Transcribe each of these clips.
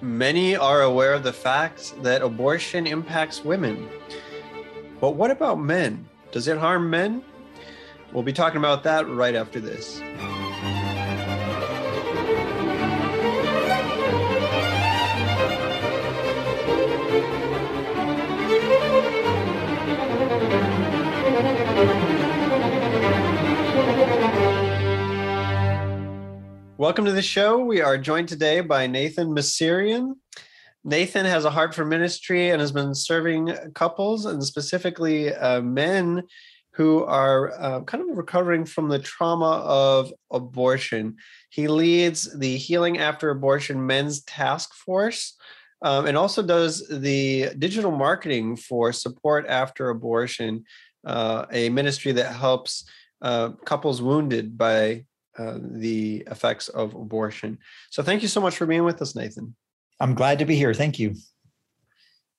Many are aware of the fact that abortion impacts women. But what about men? Does it harm men? We'll be talking about that right after this. Welcome to the show. We are joined today by Nathan Misirian. Nathan has a heart for ministry and has been serving couples and specifically uh, men who are uh, kind of recovering from the trauma of abortion. He leads the Healing After Abortion Men's Task Force um, and also does the digital marketing for Support After Abortion, uh, a ministry that helps uh, couples wounded by uh, the effects of abortion. So thank you so much for being with us, Nathan. I'm glad to be here. Thank you.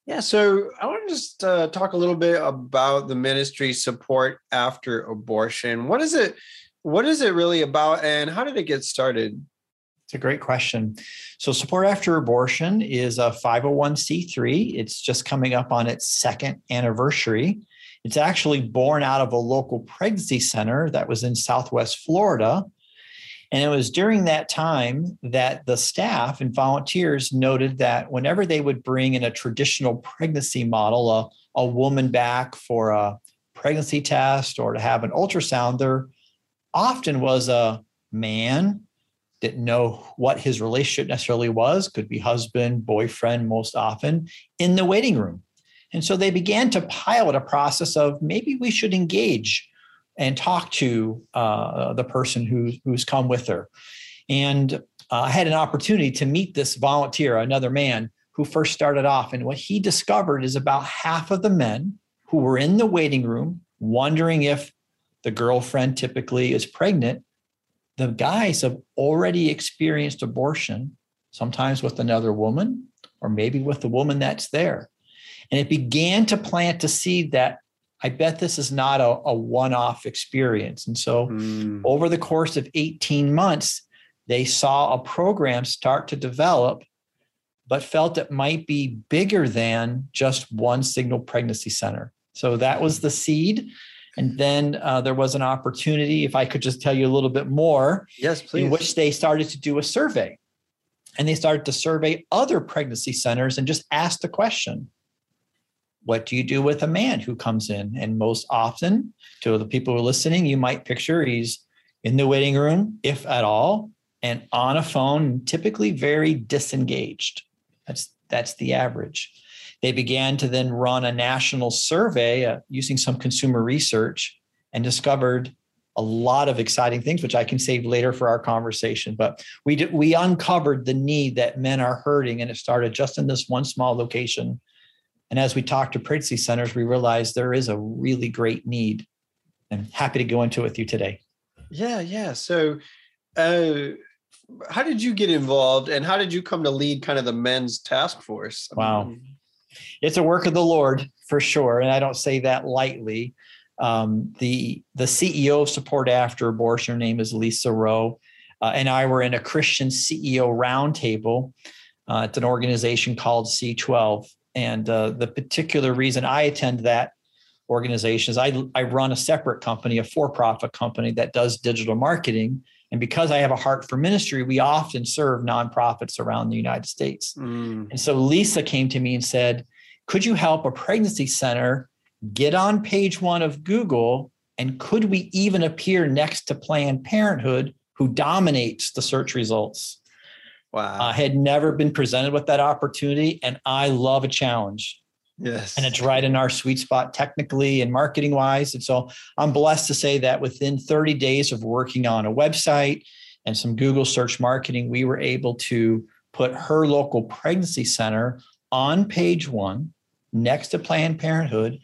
Yeah, so I want to just uh, talk a little bit about the ministry support after abortion. What is it? What is it really about, and how did it get started? It's a great question. So, Support After Abortion is a 501c3. It's just coming up on its second anniversary. It's actually born out of a local pregnancy center that was in Southwest Florida and it was during that time that the staff and volunteers noted that whenever they would bring in a traditional pregnancy model, a, a woman back for a pregnancy test or to have an ultrasound, there often was a man didn't know what his relationship necessarily was, could be husband, boyfriend, most often, in the waiting room. And so they began to pilot a process of maybe we should engage and talk to uh, the person who's who's come with her. And uh, I had an opportunity to meet this volunteer, another man who first started off. And what he discovered is about half of the men who were in the waiting room wondering if the girlfriend typically is pregnant, the guys have already experienced abortion, sometimes with another woman, or maybe with the woman that's there. And it began to plant a seed that I bet this is not a, a one off experience. And so, mm. over the course of 18 months, they saw a program start to develop, but felt it might be bigger than just one signal pregnancy center. So, that was the seed. And then uh, there was an opportunity, if I could just tell you a little bit more. Yes, please. In which they started to do a survey. And they started to survey other pregnancy centers and just ask the question what do you do with a man who comes in? And most often, to the people who are listening, you might picture he's in the waiting room, if at all, and on a phone, typically very disengaged. That's that's the average. They began to then run a national survey uh, using some consumer research and discovered a lot of exciting things, which I can save later for our conversation. But we did, we uncovered the need that men are hurting, and it started just in this one small location and as we talked to pregnancy centers, we realized there is a really great need. And happy to go into it with you today. Yeah, yeah. So, uh, how did you get involved, and how did you come to lead kind of the men's task force? Wow, it's a work of the Lord for sure, and I don't say that lightly. Um, the the CEO of Support After Abortion, her name is Lisa Rowe, uh, and I were in a Christian CEO roundtable. Uh, it's an organization called C12, and uh, the particular reason I attend that organization is I, I run a separate company, a for profit company that does digital marketing. And because I have a heart for ministry, we often serve nonprofits around the United States. Mm. And so Lisa came to me and said, Could you help a pregnancy center get on page one of Google? And could we even appear next to Planned Parenthood, who dominates the search results? Wow. I had never been presented with that opportunity, and I love a challenge. Yes. And it's right in our sweet spot technically and marketing wise. And so I'm blessed to say that within 30 days of working on a website and some Google search marketing, we were able to put her local pregnancy center on page one next to Planned Parenthood,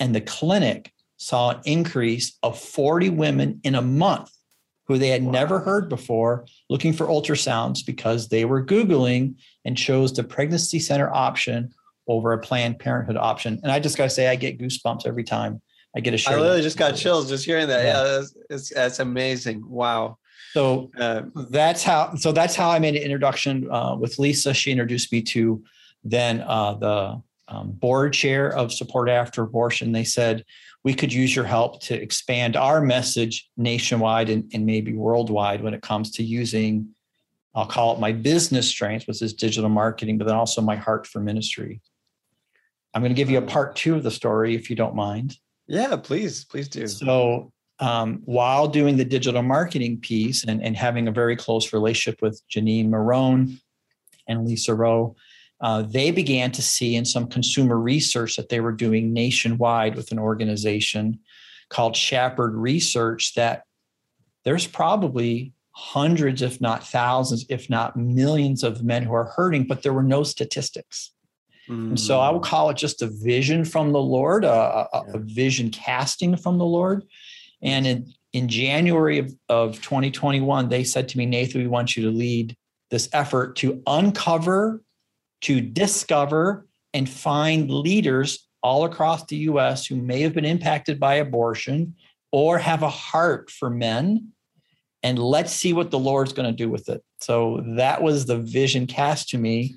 and the clinic saw an increase of 40 women in a month who they had wow. never heard before looking for ultrasounds because they were Googling and chose the pregnancy center option over a Planned Parenthood option. And I just got to say, I get goosebumps every time I get a share. I literally just got chills just hearing that. Yeah, yeah that's, it's, that's amazing. Wow. So uh, that's how. So that's how I made an introduction uh, with Lisa. She introduced me to then uh, the um, board chair of Support After Abortion. They said we could use your help to expand our message nationwide and, and maybe worldwide when it comes to using. I'll call it my business strength, which is digital marketing, but then also my heart for ministry. I'm going to give you a part two of the story if you don't mind. Yeah, please, please do. So, um, while doing the digital marketing piece and, and having a very close relationship with Janine Marrone and Lisa Rowe, uh, they began to see in some consumer research that they were doing nationwide with an organization called Shepherd Research that there's probably hundreds, if not thousands, if not millions of men who are hurting, but there were no statistics. Mm. And so I would mm. call it just a vision from the Lord, a, a, yeah. a vision casting from the Lord. And in, in January of, of 2021, they said to me, Nathan, we want you to lead this effort to uncover, to discover, and find leaders all across the US who may have been impacted by abortion or have a heart for men. And let's see what the Lord's going to do with it. So that was the vision cast to me.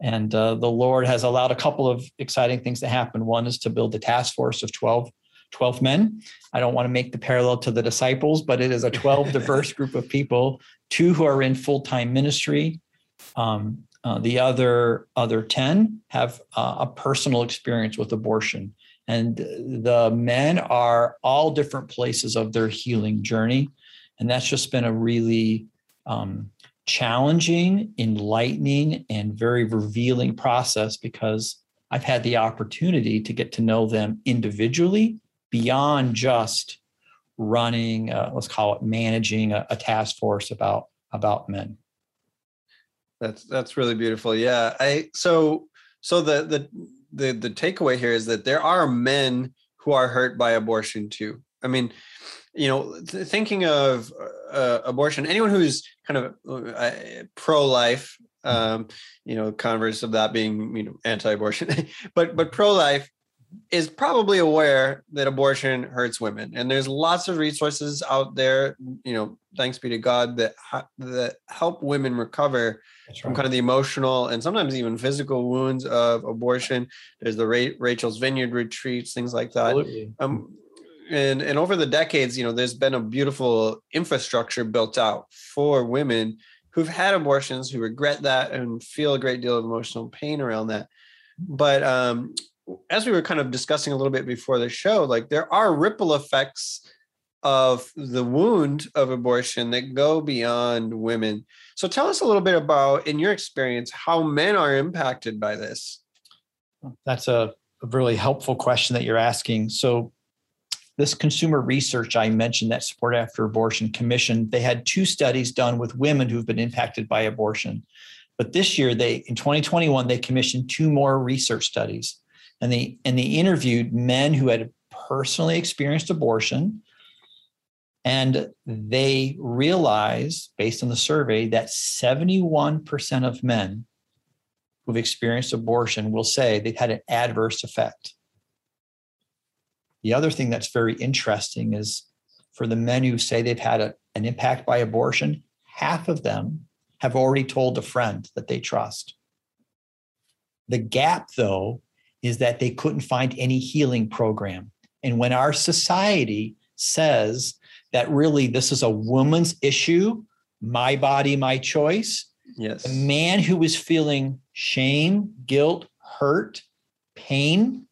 And uh, the Lord has allowed a couple of exciting things to happen. One is to build a task force of 12, 12 men. I don't want to make the parallel to the disciples, but it is a 12 diverse group of people, two who are in full time ministry. Um, uh, the other other 10 have uh, a personal experience with abortion. And the men are all different places of their healing journey. And that's just been a really um, challenging, enlightening, and very revealing process because I've had the opportunity to get to know them individually beyond just running, uh, let's call it managing a, a task force about about men. That's that's really beautiful. Yeah. I so so the the the the takeaway here is that there are men who are hurt by abortion too. I mean, you know, th- thinking of uh, abortion, anyone who's kind of uh, pro-life, um, you know, converse of that being you know anti-abortion, but but pro-life is probably aware that abortion hurts women, and there's lots of resources out there, you know, thanks be to God that that help women recover right. from kind of the emotional and sometimes even physical wounds of abortion. There's the Ra- Rachel's Vineyard retreats, things like that. Absolutely. Um, and and over the decades, you know, there's been a beautiful infrastructure built out for women who've had abortions who regret that and feel a great deal of emotional pain around that. But um, as we were kind of discussing a little bit before the show, like there are ripple effects of the wound of abortion that go beyond women. So tell us a little bit about, in your experience, how men are impacted by this. That's a, a really helpful question that you're asking. So this consumer research I mentioned that Support After Abortion Commission, they had two studies done with women who've been impacted by abortion. But this year, they in 2021, they commissioned two more research studies. And they and they interviewed men who had personally experienced abortion. And they realized, based on the survey, that 71% of men who've experienced abortion will say they've had an adverse effect. The other thing that's very interesting is for the men who say they've had a, an impact by abortion, half of them have already told a friend that they trust. The gap, though, is that they couldn't find any healing program. And when our society says that really this is a woman's issue, my body, my choice, yes. a man who is feeling shame, guilt, hurt, pain,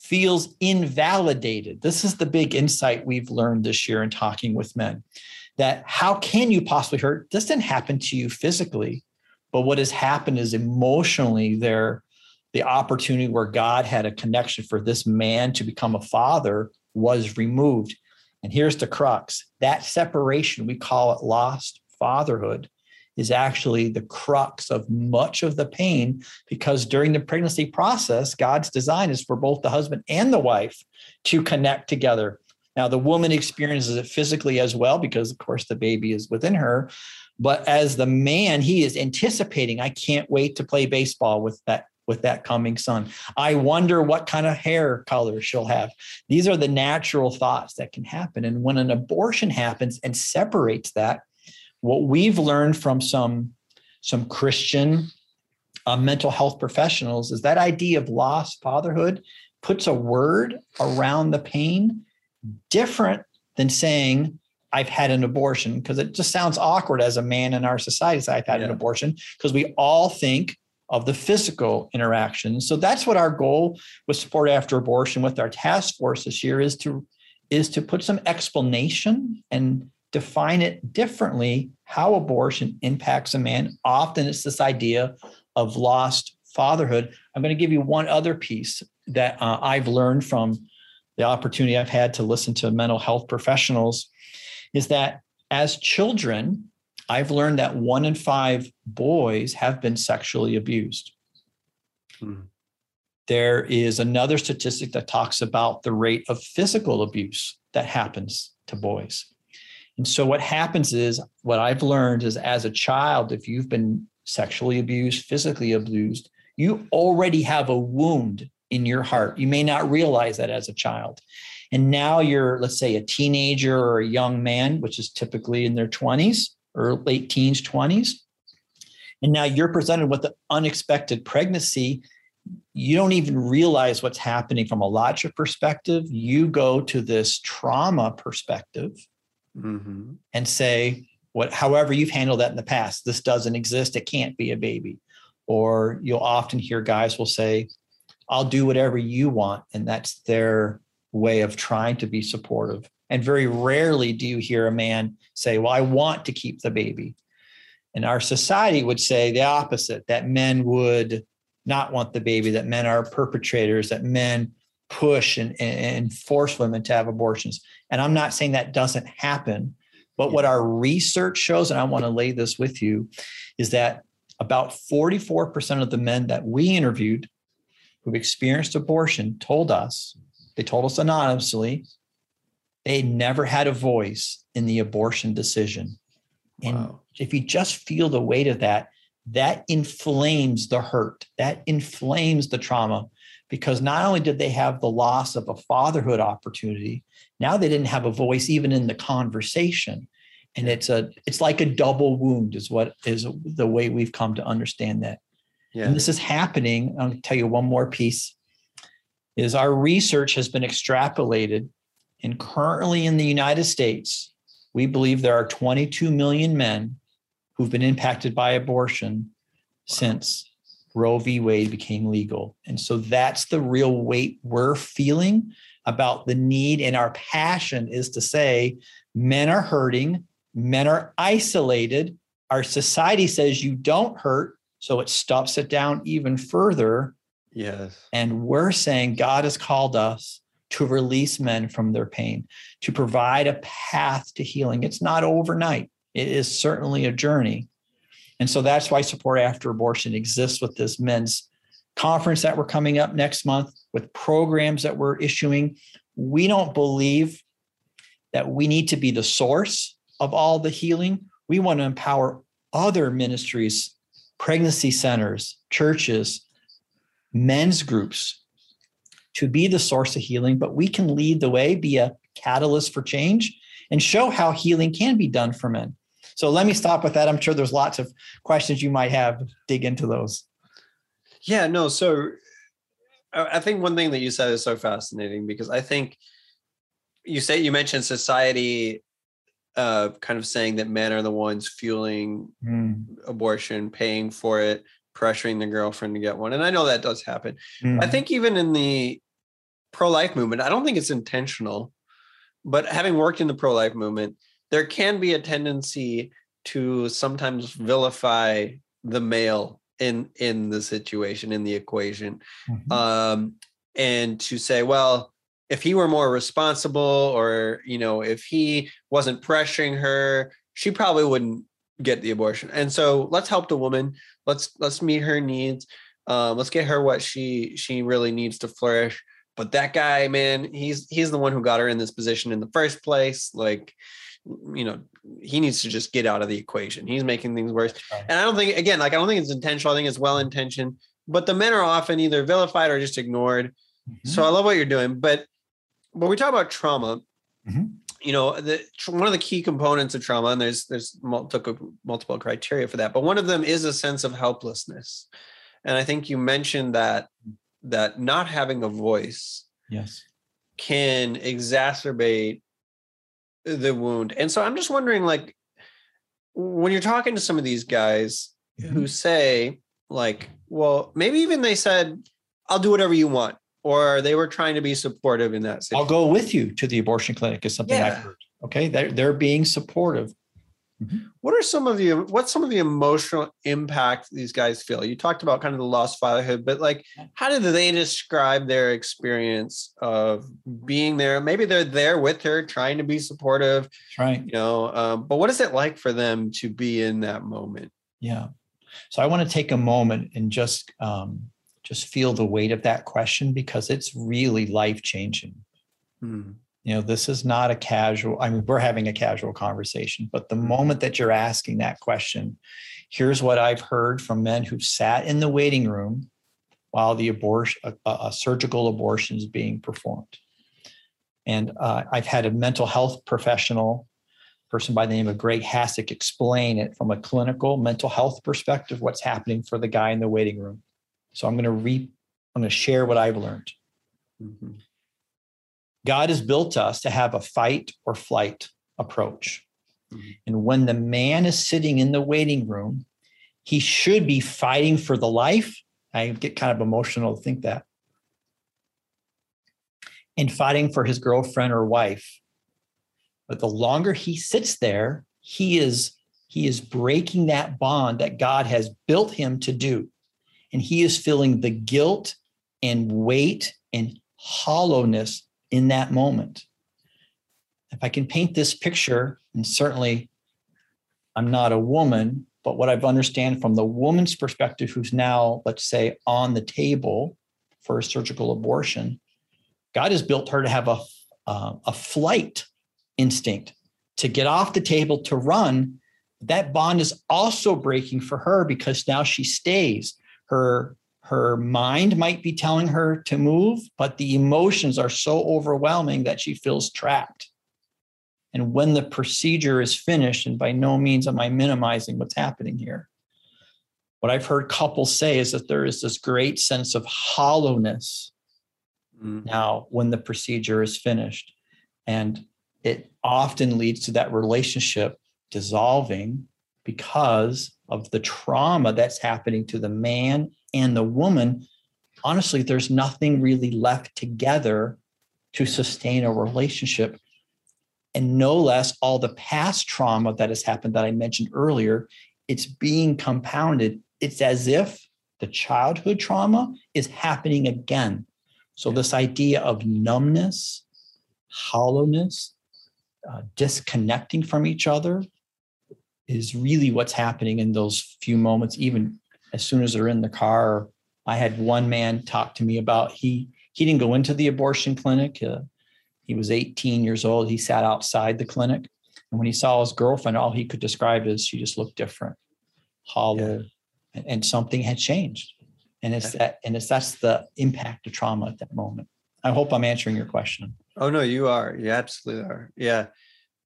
feels invalidated. This is the big insight we've learned this year in talking with men that how can you possibly hurt? This didn't happen to you physically, but what has happened is emotionally there the opportunity where God had a connection for this man to become a father was removed. And here's the crux that separation, we call it lost fatherhood, is actually the crux of much of the pain because during the pregnancy process, God's design is for both the husband and the wife to connect together. Now, the woman experiences it physically as well because, of course, the baby is within her. But as the man, he is anticipating, I can't wait to play baseball with that with that coming son. I wonder what kind of hair color she'll have. These are the natural thoughts that can happen. And when an abortion happens and separates that, what we've learned from some, some Christian uh, mental health professionals is that idea of lost fatherhood puts a word around the pain different than saying, I've had an abortion, because it just sounds awkward as a man in our society say, I've had yeah. an abortion, because we all think of the physical interaction. So that's what our goal with support after abortion with our task force this year is to is to put some explanation and define it differently how abortion impacts a man. Often it's this idea of lost fatherhood. I'm going to give you one other piece that uh, I've learned from the opportunity I've had to listen to mental health professionals is that as children, I've learned that one in five boys have been sexually abused. Hmm. There is another statistic that talks about the rate of physical abuse that happens to boys. And so, what happens is, what I've learned is as a child, if you've been sexually abused, physically abused, you already have a wound in your heart. You may not realize that as a child. And now you're, let's say, a teenager or a young man, which is typically in their 20s or late teens, 20s. And now you're presented with an unexpected pregnancy. You don't even realize what's happening from a logic perspective. You go to this trauma perspective mm-hmm. and say, what, however you've handled that in the past, this doesn't exist. It can't be a baby. Or you'll often hear guys will say, I'll do whatever you want. And that's their way of trying to be supportive. And very rarely do you hear a man say, Well, I want to keep the baby. And our society would say the opposite that men would not want the baby, that men are perpetrators, that men push and, and force women to have abortions. And I'm not saying that doesn't happen, but what our research shows, and I want to lay this with you, is that about 44% of the men that we interviewed who've experienced abortion told us, they told us anonymously, they never had a voice in the abortion decision. And wow. if you just feel the weight of that, that inflames the hurt, that inflames the trauma, because not only did they have the loss of a fatherhood opportunity, now they didn't have a voice even in the conversation. And it's a it's like a double wound, is what is the way we've come to understand that. Yeah. And this is happening. I'll tell you one more piece is our research has been extrapolated and currently in the United States, we believe there are 22 million men who've been impacted by abortion since Roe v. Wade became legal. And so that's the real weight we're feeling about the need. And our passion is to say men are hurting, men are isolated. Our society says you don't hurt, so it stops it down even further. Yes. And we're saying God has called us to release men from their pain, to provide a path to healing. It's not overnight, it is certainly a journey. And so that's why support after abortion exists with this men's conference that we're coming up next month, with programs that we're issuing. We don't believe that we need to be the source of all the healing. We want to empower other ministries, pregnancy centers, churches, men's groups to be the source of healing, but we can lead the way, be a catalyst for change, and show how healing can be done for men. So let me stop with that. I'm sure there's lots of questions you might have. Dig into those. Yeah, no. So I think one thing that you said is so fascinating because I think you say you mentioned society uh, kind of saying that men are the ones fueling mm. abortion, paying for it, pressuring the girlfriend to get one. And I know that does happen. Mm. I think even in the pro life movement, I don't think it's intentional, but having worked in the pro life movement, there can be a tendency to sometimes vilify the male in in the situation in the equation mm-hmm. um and to say well if he were more responsible or you know if he wasn't pressuring her she probably wouldn't get the abortion. And so let's help the woman. Let's let's meet her needs. Um, let's get her what she she really needs to flourish. But that guy, man, he's he's the one who got her in this position in the first place. Like, you know, he needs to just get out of the equation. He's making things worse. And I don't think again, like I don't think it's intentional. I think it's well intentioned. But the men are often either vilified or just ignored. So I love what you're doing. But when we talk about trauma, Mhm. You know, the one of the key components of trauma, and there's there's multiple multiple criteria for that, but one of them is a sense of helplessness. And I think you mentioned that that not having a voice yes. can exacerbate the wound. And so I'm just wondering, like, when you're talking to some of these guys who mm-hmm. say, like, well, maybe even they said, I'll do whatever you want, or they were trying to be supportive in that sense. I'll go with you to the abortion clinic is something I've heard. Okay. They're, they're being supportive. What are some of the what's some of the emotional impact these guys feel? You talked about kind of the lost fatherhood, but like how do they describe their experience of being there? Maybe they're there with her, trying to be supportive, That's right. you know. Um, but what is it like for them to be in that moment? Yeah. So I want to take a moment and just um, just feel the weight of that question because it's really life changing. Hmm. You know, this is not a casual. I mean, we're having a casual conversation, but the moment that you're asking that question, here's what I've heard from men who've sat in the waiting room while the abortion, a, a surgical abortion is being performed. And uh, I've had a mental health professional, person by the name of Greg Hasek, explain it from a clinical mental health perspective, what's happening for the guy in the waiting room. So I'm going to re, I'm going to share what I've learned. Mhm. God has built us to have a fight or flight approach. Mhm. And when the man is sitting in the waiting room, he should be fighting for the life. I get kind of emotional to think that. And fighting for his girlfriend or wife. But the longer he sits there, he is he is breaking that bond that God has built him to do. And he is feeling the guilt and weight and hollowness in that moment. If I can paint this picture, and certainly I'm not a woman, but what I've understand from the woman's perspective, who's now, let's say, on the table for a surgical abortion, God has built her to have a, uh, a flight instinct to get off the table to run. That bond is also breaking for her because now she stays. Her her mind might be telling her to move, but the emotions are so overwhelming that she feels trapped. And when the procedure is finished, and by no means am I minimizing what's happening here, what I've heard couples say is that there is this great sense of hollowness Mm. now when the procedure is finished. And it often leads to that relationship dissolving because of the trauma that's happening to the man and the woman. Honestly, there's nothing really left together to sustain a relationship. And no less, all the past trauma that has happened that I mentioned earlier, it's being compounded. It's as if the childhood trauma is happening again. So, this idea of numbness, hollowness, uh, disconnecting from each other is really what's happening in those few moments, even as soon as they're in the car. I had one man talk to me about he he didn't go into the abortion clinic. Uh, he was 18 years old. He sat outside the clinic, and when he saw his girlfriend, all he could describe is she just looked different, hollow, and, and something had changed. And it's that, and it's that's the impact of trauma at that moment. I hope I'm answering your question. Oh no, you are. You absolutely are. Yeah,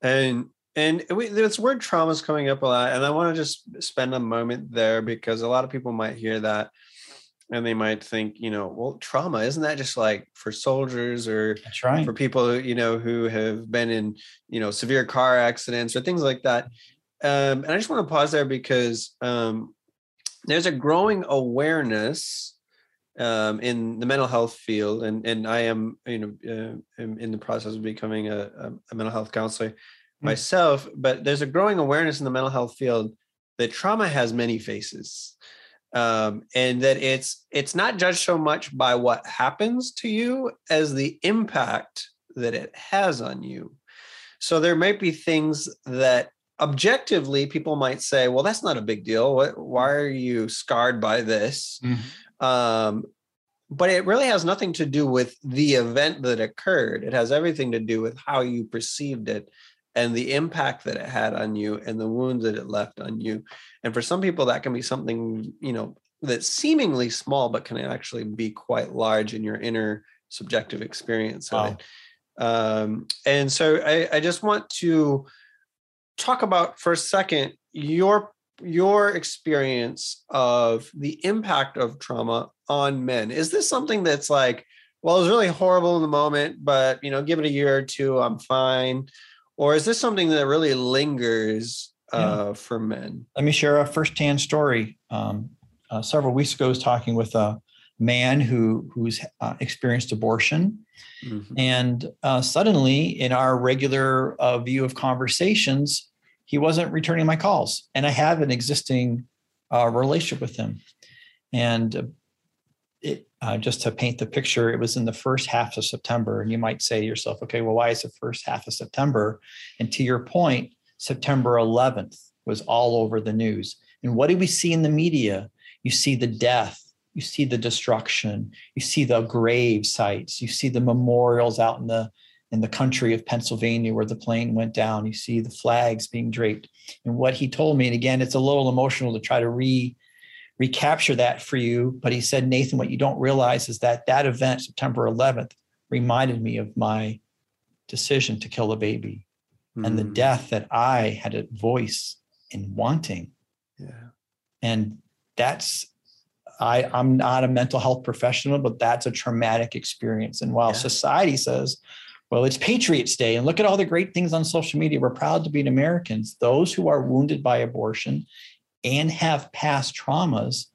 and and we, this word trauma is coming up a lot, and I want to just spend a moment there because a lot of people might hear that, and they might think, you know, well, trauma isn't that just like for soldiers or right. for people you know who have been in you know severe car accidents or things like that um, and i just want to pause there because um, there's a growing awareness um, in the mental health field and and i am you know uh, in, the process of becoming a, a mental health counselor myself but there's a growing awareness in the mental health field that trauma has many faces um, and that it's it's not judged so much by what happens to you as the impact that it has on you. So there might be things that objectively, people might say, well, that's not a big deal. What, why are you scarred by this? Mm-hmm. Um, but it really has nothing to do with the event that occurred. It has everything to do with how you perceived it and the impact that it had on you and the wounds that it left on you. And for some people, that can be something, you know, that's seemingly small, but can actually be quite large in your inner subjective experience of wow. it. Um, and so I, I just want to talk about for a second your your experience of the impact of trauma on men. Is this something that's like, well, it was really horrible in the moment, but you know, give it a year or two, I'm fine? Or is this something that really lingers uh, yeah. for men? Let me share a firsthand story. Um, uh, several weeks ago, I was talking with a man who who's uh, experienced abortion, mm-hmm. and uh, suddenly, in our regular uh, view of conversations, he wasn't returning my calls, and I have an existing uh, relationship with him, and uh, just to paint the picture, it was in the first half of September. And you might say to yourself, okay, well, why is the first half of September? And to your point, September 11th was all over the news. And what do we see in the media? You see the death, you see the destruction, you see the grave sites, you see the memorials out in the in the country of Pennsylvania where the plane went down. You see the flags being draped. And what he told me, and again, it's a little emotional to try to re recapture that for you. But he said, Nathan, what you don't realize is that that event, September 11th, reminded me of my decision to kill a baby mm. and the hmm. death that I had a voice in wanting. Yeah. And that's, I, I'm not a mental health professional, but that's a traumatic experience. And while yeah. society says, well, it's Patriots Day, and look at all the great things on social media. We're proud to be Americans. Those who are wounded by abortion and have past traumas,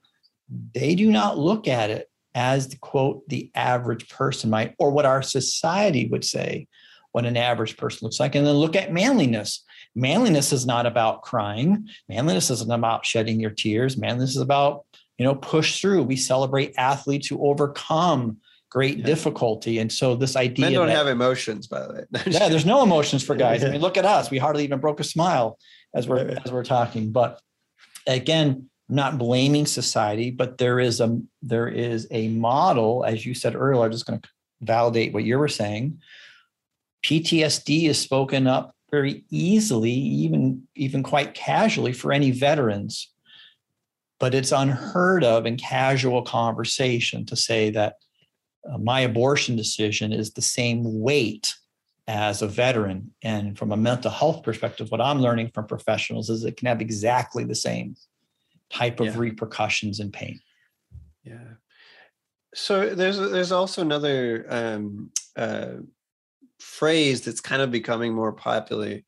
they do not look at it as the quote, the average person might, or what our society would say what an average person looks like. And then look at manliness. Manliness is not about crying. Manliness isn't about shedding your tears. Manliness is about, you know, push through. We celebrate athletes who overcome great yeah. difficulty. And so this idea men don't that, have emotions, by the way. yeah, there's no emotions for guys. I mean, look at us. We hardly even broke a smile as we're as we're talking. But again, not blaming society, but there is a there is a model, as you said earlier. I'm just going to validate what you were saying. PTSD is spoken up very easily, even even quite casually for any veterans, but it's unheard of in casual conversation to say that uh, my abortion decision is the same weight as a veteran. And from a mental health perspective, what I'm learning from professionals is it can have exactly the same type of yeah. repercussions and pain. Yeah. So there's there's also another um, uh, phrase that's kind of becoming more popular,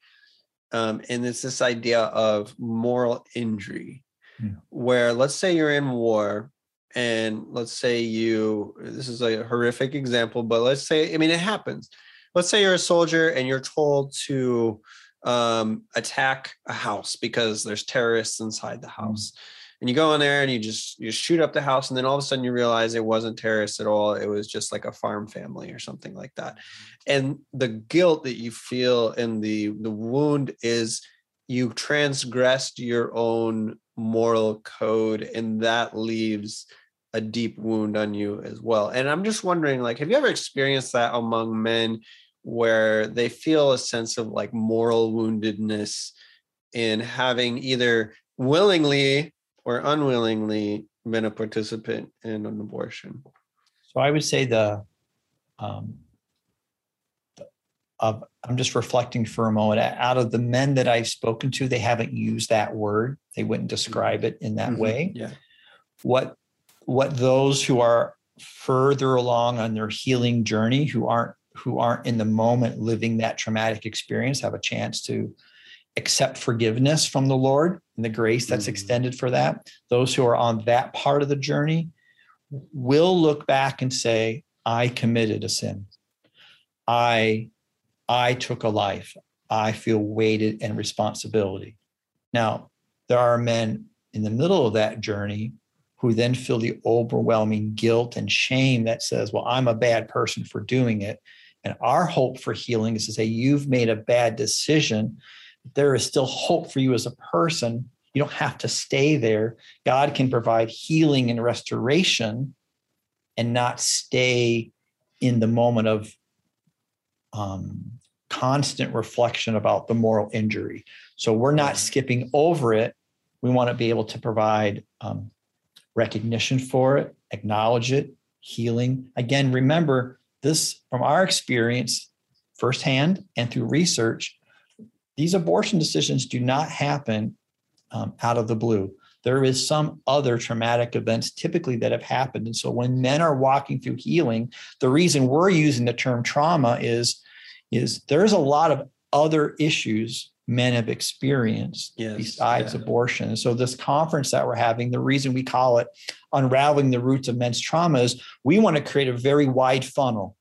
um, and it's this idea of moral injury, yeah. where let's say you're in war, and let's say you this is a horrific example, but let's say I mean it happens let's say you're a soldier and you're told to um, attack a house because there's terrorists inside the mm-hmm. house. Mm. And you go in there and you just you shoot up the house, and then all of a sudden you realize it wasn't terrorists at all. It was just like a farm family or something like that. And the guilt that you feel and the the wound is you transgressed your own moral code, and that leaves a deep wound on you as well. And I'm just wondering, like, have you ever experienced that among men where they feel a sense of like moral woundedness in having either willingly or unwillingly been a participant in an abortion? So I would say the, um, of, I'm just reflecting for a moment. Out of the men that I've spoken to, they haven't used that word. They wouldn't describe it in that mm-hmm. way. Yeah. What what those who are further along on their healing journey, who aren't who aren't in the moment living that traumatic experience have a chance to accept forgiveness from the Lord and the grace that's mm-hmm. extended for that. Those who are on that part of the journey will look back and say, I committed a sin. I I took a life. I feel weighted and responsibility. Now, there are men in the middle of that journey who then feel the overwhelming guilt and shame that says, Well, I'm a bad person for doing it. And our hope for healing is to say, you've made a bad decision, there is still hope for you as a person. You don't have to stay there. God can provide healing and restoration and not stay in the moment of um, constant reflection about the moral injury. So we're not skipping over it. We want to be able to provide um, recognition for it, acknowledge it, healing. Again, remember this from our experience firsthand and through research, these abortion decisions do not happen um, out of the blue. There is some other traumatic events typically that have happened. And so when men are walking through healing, the reason we're using the term trauma is, is there's a lot of other issues men have experienced yes, besides yeah. abortion. And so this conference that we're having, the reason we call it unraveling the roots of men's trauma is we want to create a very wide funnel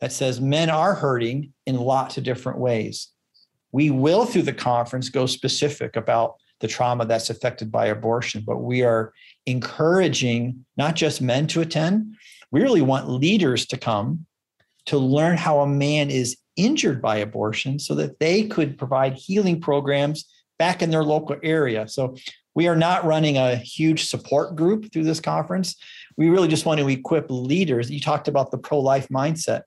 that says men are hurting in lots of different ways. We will, through the conference, go specific about the trauma that's affected by abortion, but we are encouraging not just men to attend, we really want leaders to come to learn how a man is injured by abortion so that they could provide healing programs back in their local area. So we are not running a huge support group through this conference. We really just want to equip leaders. You talked about the pro life mindset.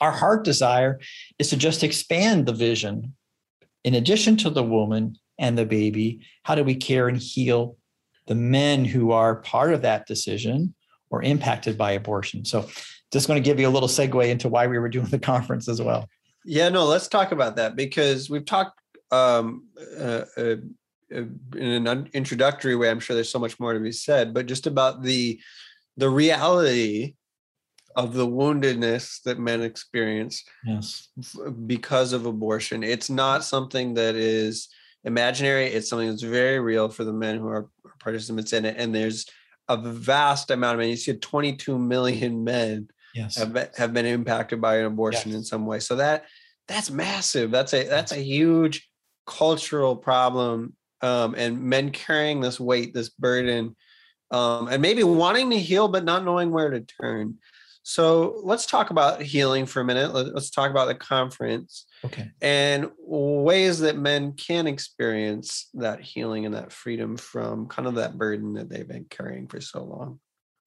Our heart desire is to just expand the vision. In addition to the woman and the baby, how do we care and heal the men who are part of that decision or impacted by abortion? So, just going to give you a little segue into why we were doing the conference as well. Yeah, no, let's talk about that because we've talked um, uh, uh, uh in an introductory way. I'm sure there's so much more to be said, but just about the the reality of the woundedness that men experience yes. because of abortion. It's not something that is imaginary. It's something that's very real for the men who are participants in it. And there's a vast amount of men. You see 22 million men yes. have, been, have been impacted by an abortion yes. in some way. So that that's massive. That's a that's a huge cultural problem. Um, and men carrying this weight, this burden, um, and maybe wanting to heal but not knowing where to turn. So let's talk about healing for a minute. Let's talk about the conference. Okay. And ways that men can experience that healing and that freedom from kind of that burden that they've been carrying for so long.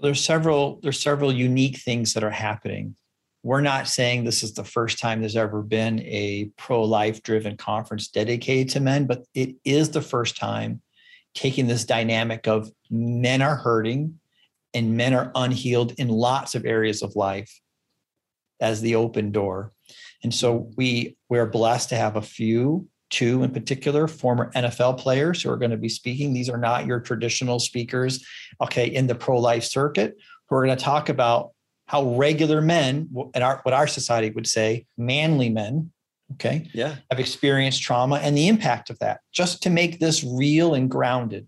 There's several there's several unique things that are happening. We're not saying this is the first time there's ever been a pro-life driven conference dedicated to men, but it is the first time taking this dynamic of men are hurting and men are unhealed in lots of areas of life as the open door. And so we we're blessed to have a few, two in particular, former NFL players who are going to be speaking. These are not your traditional speakers, okay, in the pro-life circuit, who are going to talk about how regular men, and our, what our society would say, manly men, okay, yeah, have experienced trauma and the impact of that, just to make this real and grounded.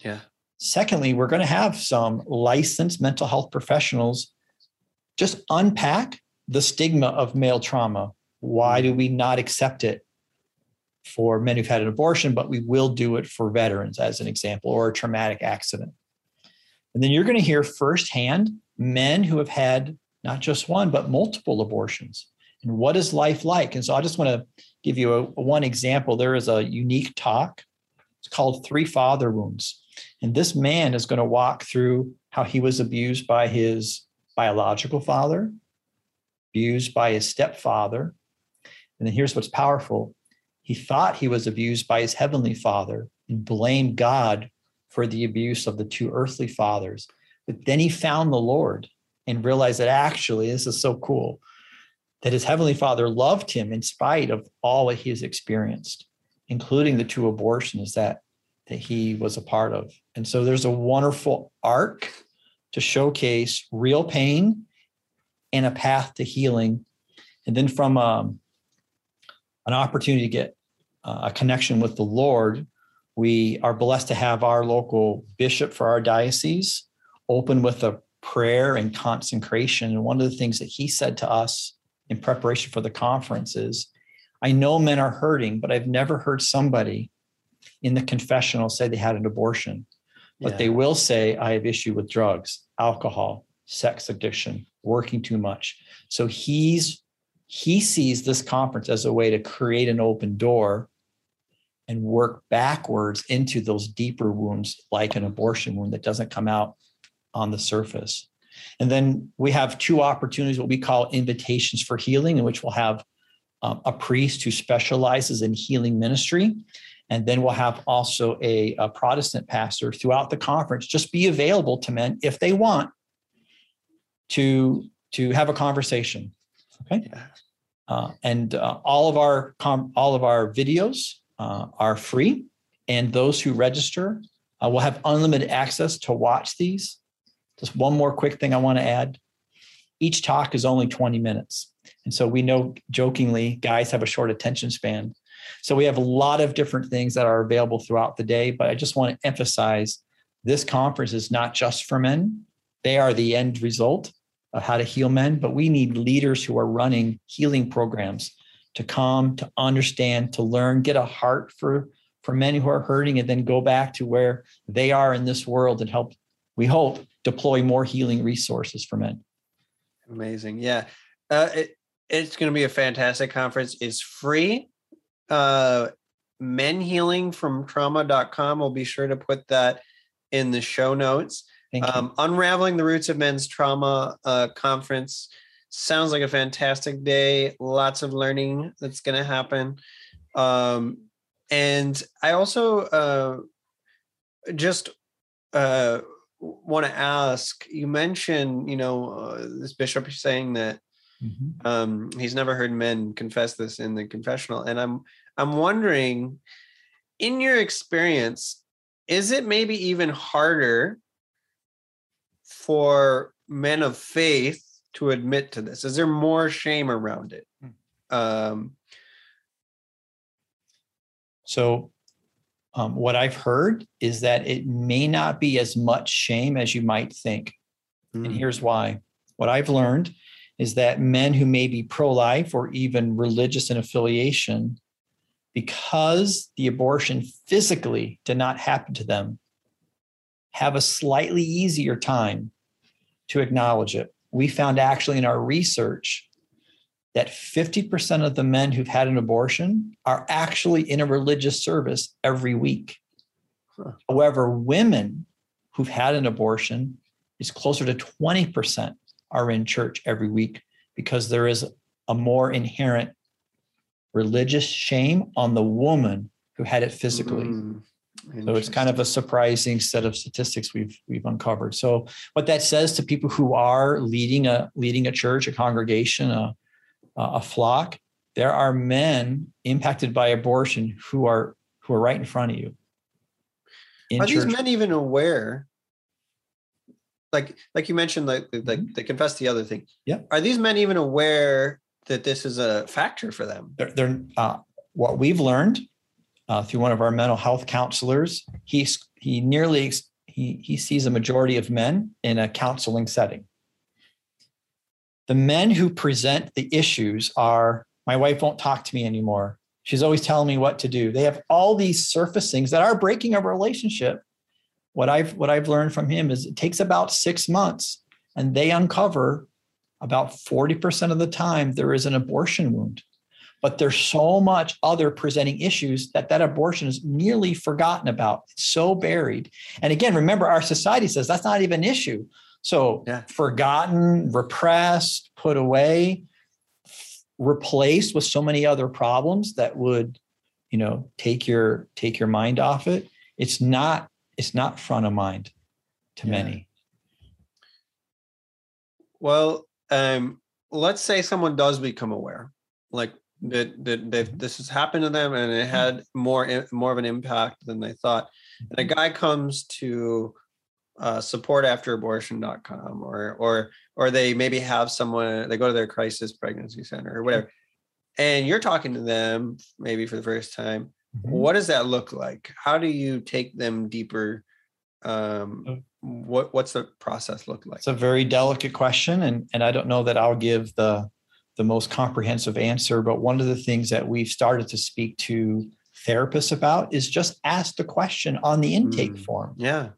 Yeah. Secondly, we're going to have some licensed mental health professionals just unpack the stigma of male trauma. Why mm. do we not accept it for men who've had an abortion, but we will do it for veterans, as an example, or a traumatic accident? And then you're going to hear firsthand men who have had not just one, but multiple abortions. And what is life like? And so I just want to give you a, one example. There is a unique talk. It's called Three Father Wounds. And this man is going to walk through how he was abused by his biological father, abused by his stepfather. And then here's what's powerful he thought he was abused by his heavenly father and blamed God for the abuse of the two earthly fathers. But then he found the Lord and realized that actually, this is so cool, that his heavenly father loved him in spite of all that he has experienced, including the two abortions that that he was a part of. And so there's a wonderful arc to showcase real pain and a path to healing. And then from um, an opportunity to get uh, a connection with the Lord, we are blessed to have our local bishop for our diocese open with a prayer and consecration. And one of the things that he said to us in preparation for the conference is I know men are hurting, but I've never heard somebody in the confessional say they had an abortion. But yeah. they will say, I have issue with drugs, alcohol, sex addiction, working too much. So he's he sees this conference as a way to create an open door and work backwards into those deeper wounds like an abortion wound that doesn't come out on the surface. And then we have two opportunities, what we call invitations for healing, in which we'll have um, a priest who specializes in healing ministry. And then we'll have also a, a, Protestant pastor throughout the conference just be available to men if they want to, to have a conversation. Okay. Uh, and uh, all of our com- all of our videos uh, are free, and those who register uh, will have unlimited access to watch these. Just one more quick thing I want to add: each talk is only 20 minutes. And so we know jokingly guys have a short attention span. So we have a lot of different things that are available throughout the day. But I just want to emphasize this conference is not just for men, they are the end result of how to heal men. But we need leaders who are running healing programs to come, to understand, to learn, get a heart for, for men who are hurting, and then go back to where they are in this world and help, we hope, deploy more healing resources for men. Amazing. Yeah. Uh, it, it's going to be a fantastic conference. It's free. Uh, men healing from trauma.com. We'll be sure to put that in the show notes. Um, Unraveling the Roots of Men's Trauma uh, Conference sounds like a fantastic day. Lots of learning that's going to happen. Um, and I also uh, just uh, want to ask you mentioned, you know, uh, this bishop saying that Mm-hmm. Um, he's never heard men confess this in the confessional, and I'm I'm wondering, in your experience, is it maybe even harder for men of faith to admit to this? Is there more shame around it? Hmm. Um, so, um, what I've heard is that it may not be as much shame as you might think. Mm. And here's why. What I've learned is that men who may be pro life or even religious in affiliation, because the abortion physically did not happen to them, have a slightly easier time to acknowledge it. We found actually in our research that 50% of the men who've had an abortion are actually in a religious service every week. Huh. However, women who've had an abortion is closer to 20% are in church every week because there is a more inherent religious shame on the woman who had it physically. Mm, so it's kind of a surprising set of statistics we've we've uncovered. So what that says to people who are leading a leading a church, a congregation, a a flock, there are men impacted by abortion who are who are right in front of you. Are church. these men even aware like like you mentioned like like mm-hmm. they confess the other thing yeah are these men even aware that this is a factor for them they're, they're uh, what we've learned uh, through one of our mental health counselors. He's he nearly he he sees a majority of men in a counseling setting. The men who present the issues are my wife won't talk to me anymore. She's always telling me what to do. They have all these surface things that are breaking a relationship. What I've what I've learned from him is it takes about six months, and they uncover about 40% of the time there is an abortion wound. But there's so much other presenting issues that that abortion is nearly forgotten about. It's so buried. And again, remember, our society says that's not even an issue. So yeah. forgotten, repressed, put away, replaced with so many other problems that would, you know, take your take your mind off it. It's not it's not front of mind to yeah. many. Well, um, let's say someone does become aware, like that, that, that this has happened to them and it mm-hmm. had more more of an impact than they thought. And a mm-hmm. guy comes to uh, supportafterabortion.com or or or they maybe have someone they go to their crisis pregnancy center or whatever and you're talking to them maybe for the first time Mhm. what does that look like how do you take them deeper um what what's the process look like It's a very delicate question, and and I don't know that I'll give the the most comprehensive answer. But one of the things that we've started to speak to therapists about is just ask the question on the intake Mm. form. yeah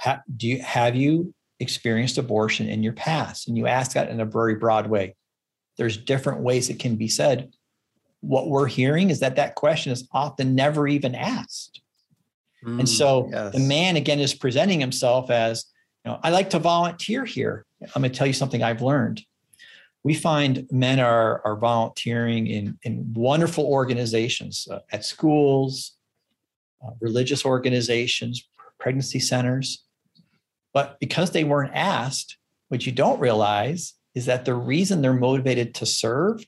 Ha- do you have you experienced abortion in your past? And you ask that in a very broad way. There's different ways it can be said. What we're hearing is that that question is often never even asked. And Mm, so yes. the man again is presenting himself as, you know, I like to volunteer here. I'm going to tell you something I've learned. We find men are, are volunteering in, in wonderful organizations uh, at schools, uh, religious organizations, pregnancy centers. But because they weren't asked, what you don't realize is that the reason they're motivated to serve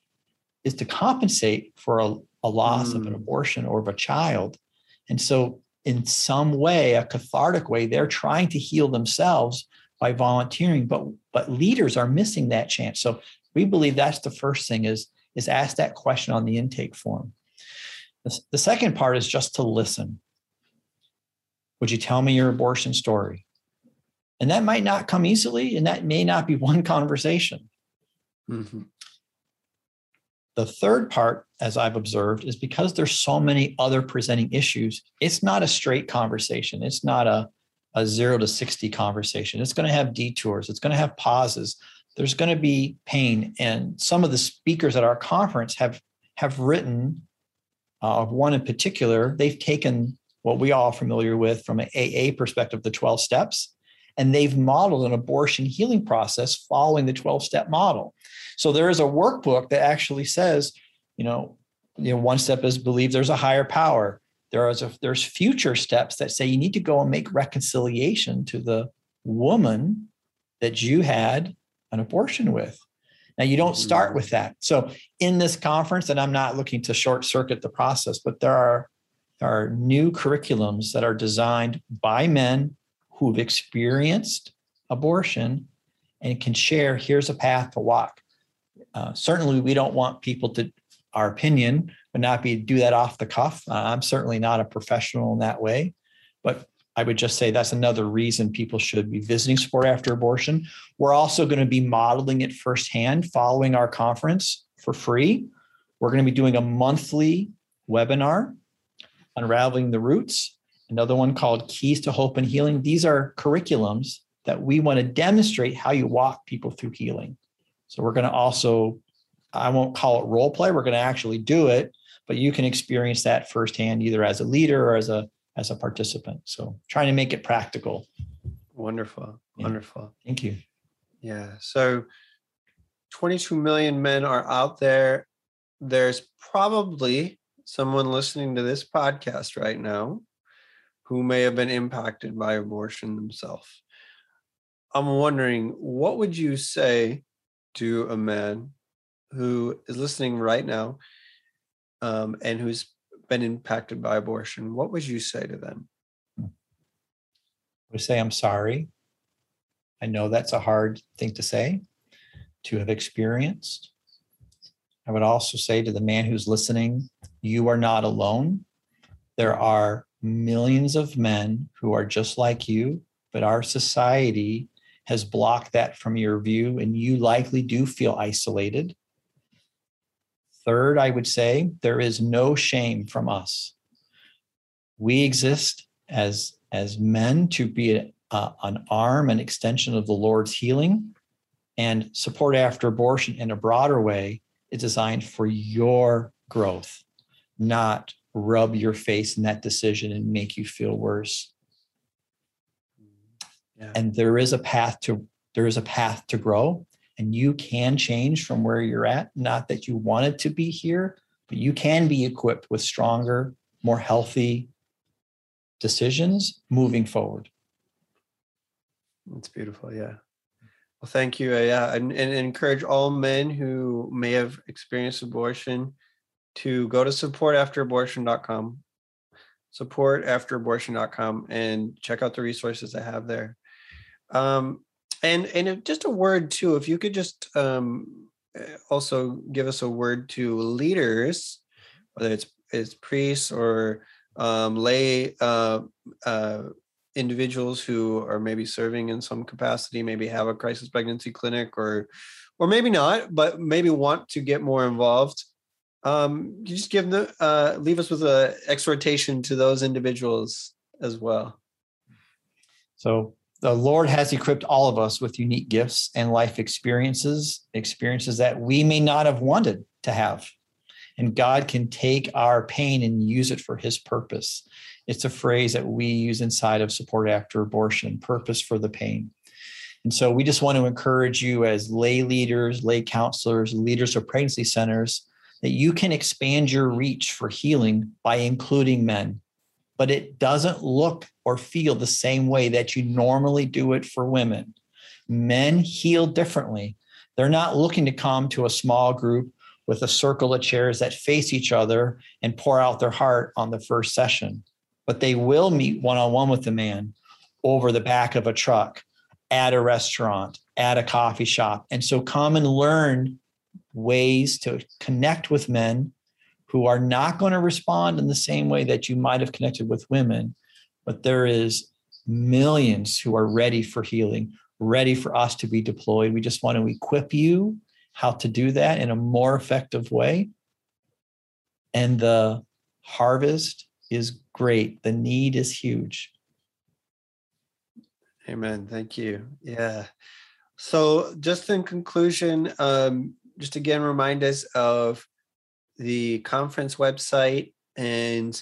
is to compensate for a, a loss of an Mm. abortion or of a child. And so, in some way, a cathartic way, they're trying to heal themselves by volunteering. But but leaders are missing that chance. So we believe that's the first thing is is ask that question on the intake form. The, the second part is just to listen. Would you tell me your abortion story? And that might not come easily, and that may not be one conversation. Mhm. The third part, as I've observed, is because there's so many other presenting issues, it's not a straight conversation. It's not a, a zero to 60 conversation. It's going to have detours, it's going to have pauses. There's going to be pain. And some of the speakers at our conference have, have written, uh, one in particular, they've taken what we all are familiar with from an AA perspective, the 12 steps, and they've modeled an abortion healing process following the 12 step model. So there is a workbook that actually says, you know, you know, one step is believe there's a higher power. There is a, there's future steps that say you need to go and make reconciliation to the woman that you had an abortion with. Now you don't start with that. So in this conference, and I'm not looking to short circuit the process, but there are there are new curriculums that are designed by men who've experienced abortion and can share here's a path to walk uh, certainly we don't want people to our opinion would not be do that off the cuff uh, i'm certainly not a professional in that way but i would just say that's another reason people should be visiting support after abortion. We're also going to be modeling it firsthand following our conference for free. We're going to be doing a monthly webinar unraveling the roots another one called keys to hope and healing. These are curriculums that we want to demonstrate how you walk people through healing. So we're going to also i won't call it role play we're going to actually do it but you can experience that firsthand either as a leader or as a as a participant so trying to make it practical wonderful Yeah. wonderful thank you Yeah. So 22 million men are out there. There's probably someone listening to this podcast right now who may have been impacted by abortion themselves. I'm wondering, what would you say to a man who is listening right now um, and who's been impacted by abortion? What would you say to them? I would say i'm sorry i know that's a hard thing to say to have experienced i would also say to the man who's listening you are not alone there are millions of men who are just like you but our society has blocked that from your view and you likely do feel isolated third i would say there is no shame from us we exist as as men to be a, uh, an arm and extension of the Lord's healing, and support after abortion in a broader way is designed for your growth, not rub your face in that decision and make you feel worse. Yeah. And there is a path to there is a path to grow, and you can change from where you're at. Not that you wanted to be here, but you can be equipped with stronger, more healthy decisions moving forward. That's beautiful. Yeah. Well, thank you. Uh, yeah. And, and encourage all men who may have experienced abortion to go to supportafterabortion.com, supportafterabortion.com, and check out the resources I have there. Um, and and just a word too, if you could just um, also give us a word to leaders, whether it's it's priests or um, lay uh, uh, individuals who are maybe serving in some capacity, maybe have a crisis pregnancy clinic, or or maybe not, but maybe want to get more involved. Um, you just give them uh, leave us with a exhortation to those individuals as well. So the Lord has equipped all of us with unique gifts and life experiences, experiences that we may not have wanted to have. And God can take our pain and use it for his purpose. It's a phrase that we use inside of support after abortion purpose for the pain. And so we just want to encourage you as lay leaders, lay counselors, leaders of pregnancy centers, that you can expand your reach for healing by including men. But it doesn't look or feel the same way that you normally do it for women. Men heal differently. They're not looking to come to a small group with a circle of chairs that face each other and pour out their heart on the first session. But they will meet one on one with the man over the back of a truck, at a restaurant, at a coffee shop. And so come and learn ways to connect with men who are not going to respond in the same way that you might have connected with women, but there is millions who are ready for healing, ready for us to be deployed. We just want to equip you how to do that in a more effective way. And the harvest is great. The need is huge. Amen. Thank you. Yeah. So, just in conclusion, um, just again remind us of the conference website and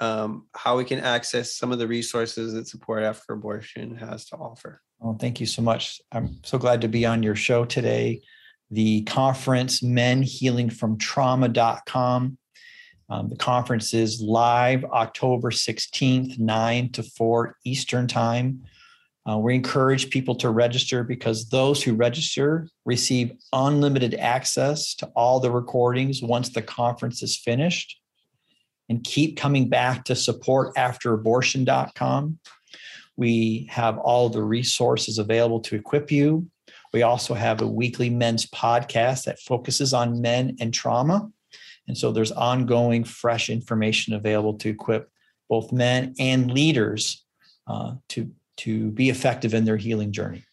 um, how we can access some of the resources that Support After Abortion has to offer. Well, thank you so much. I'm so glad to be on your show today. The conference, Men Healing from Trauma.com. Um, the conference is live October 16th, 9 to 4 Eastern Time. Uh, we encourage people to register because those who register receive unlimited access to all the recordings once the conference is finished. And keep coming back to supportafterabortion.com. We have all the resources available to equip you. We also have a weekly men's podcast that focuses on men and trauma. And so there's ongoing, fresh information available to equip both men and leaders uh, to to be effective in their healing journey.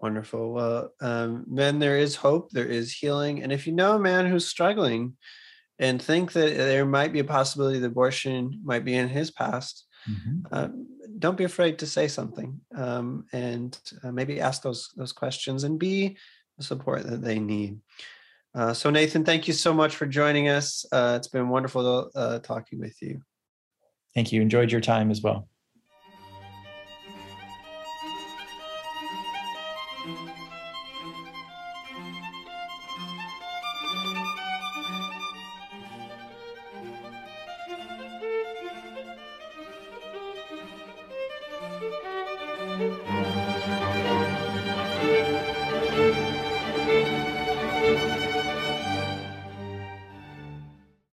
Wonderful. Well, um, men, there is hope, there is healing. And if you know a man who's struggling and think that there might be a possibility that abortion might be in his past, mm-hmm. uh, don't be afraid to say something um, and uh, maybe ask those those questions and be the support that they need. Uh, so, Nathan, thank you so much for joining us. Uh, it's been wonderful uh, talking with you. Thank you. Enjoyed your time as well.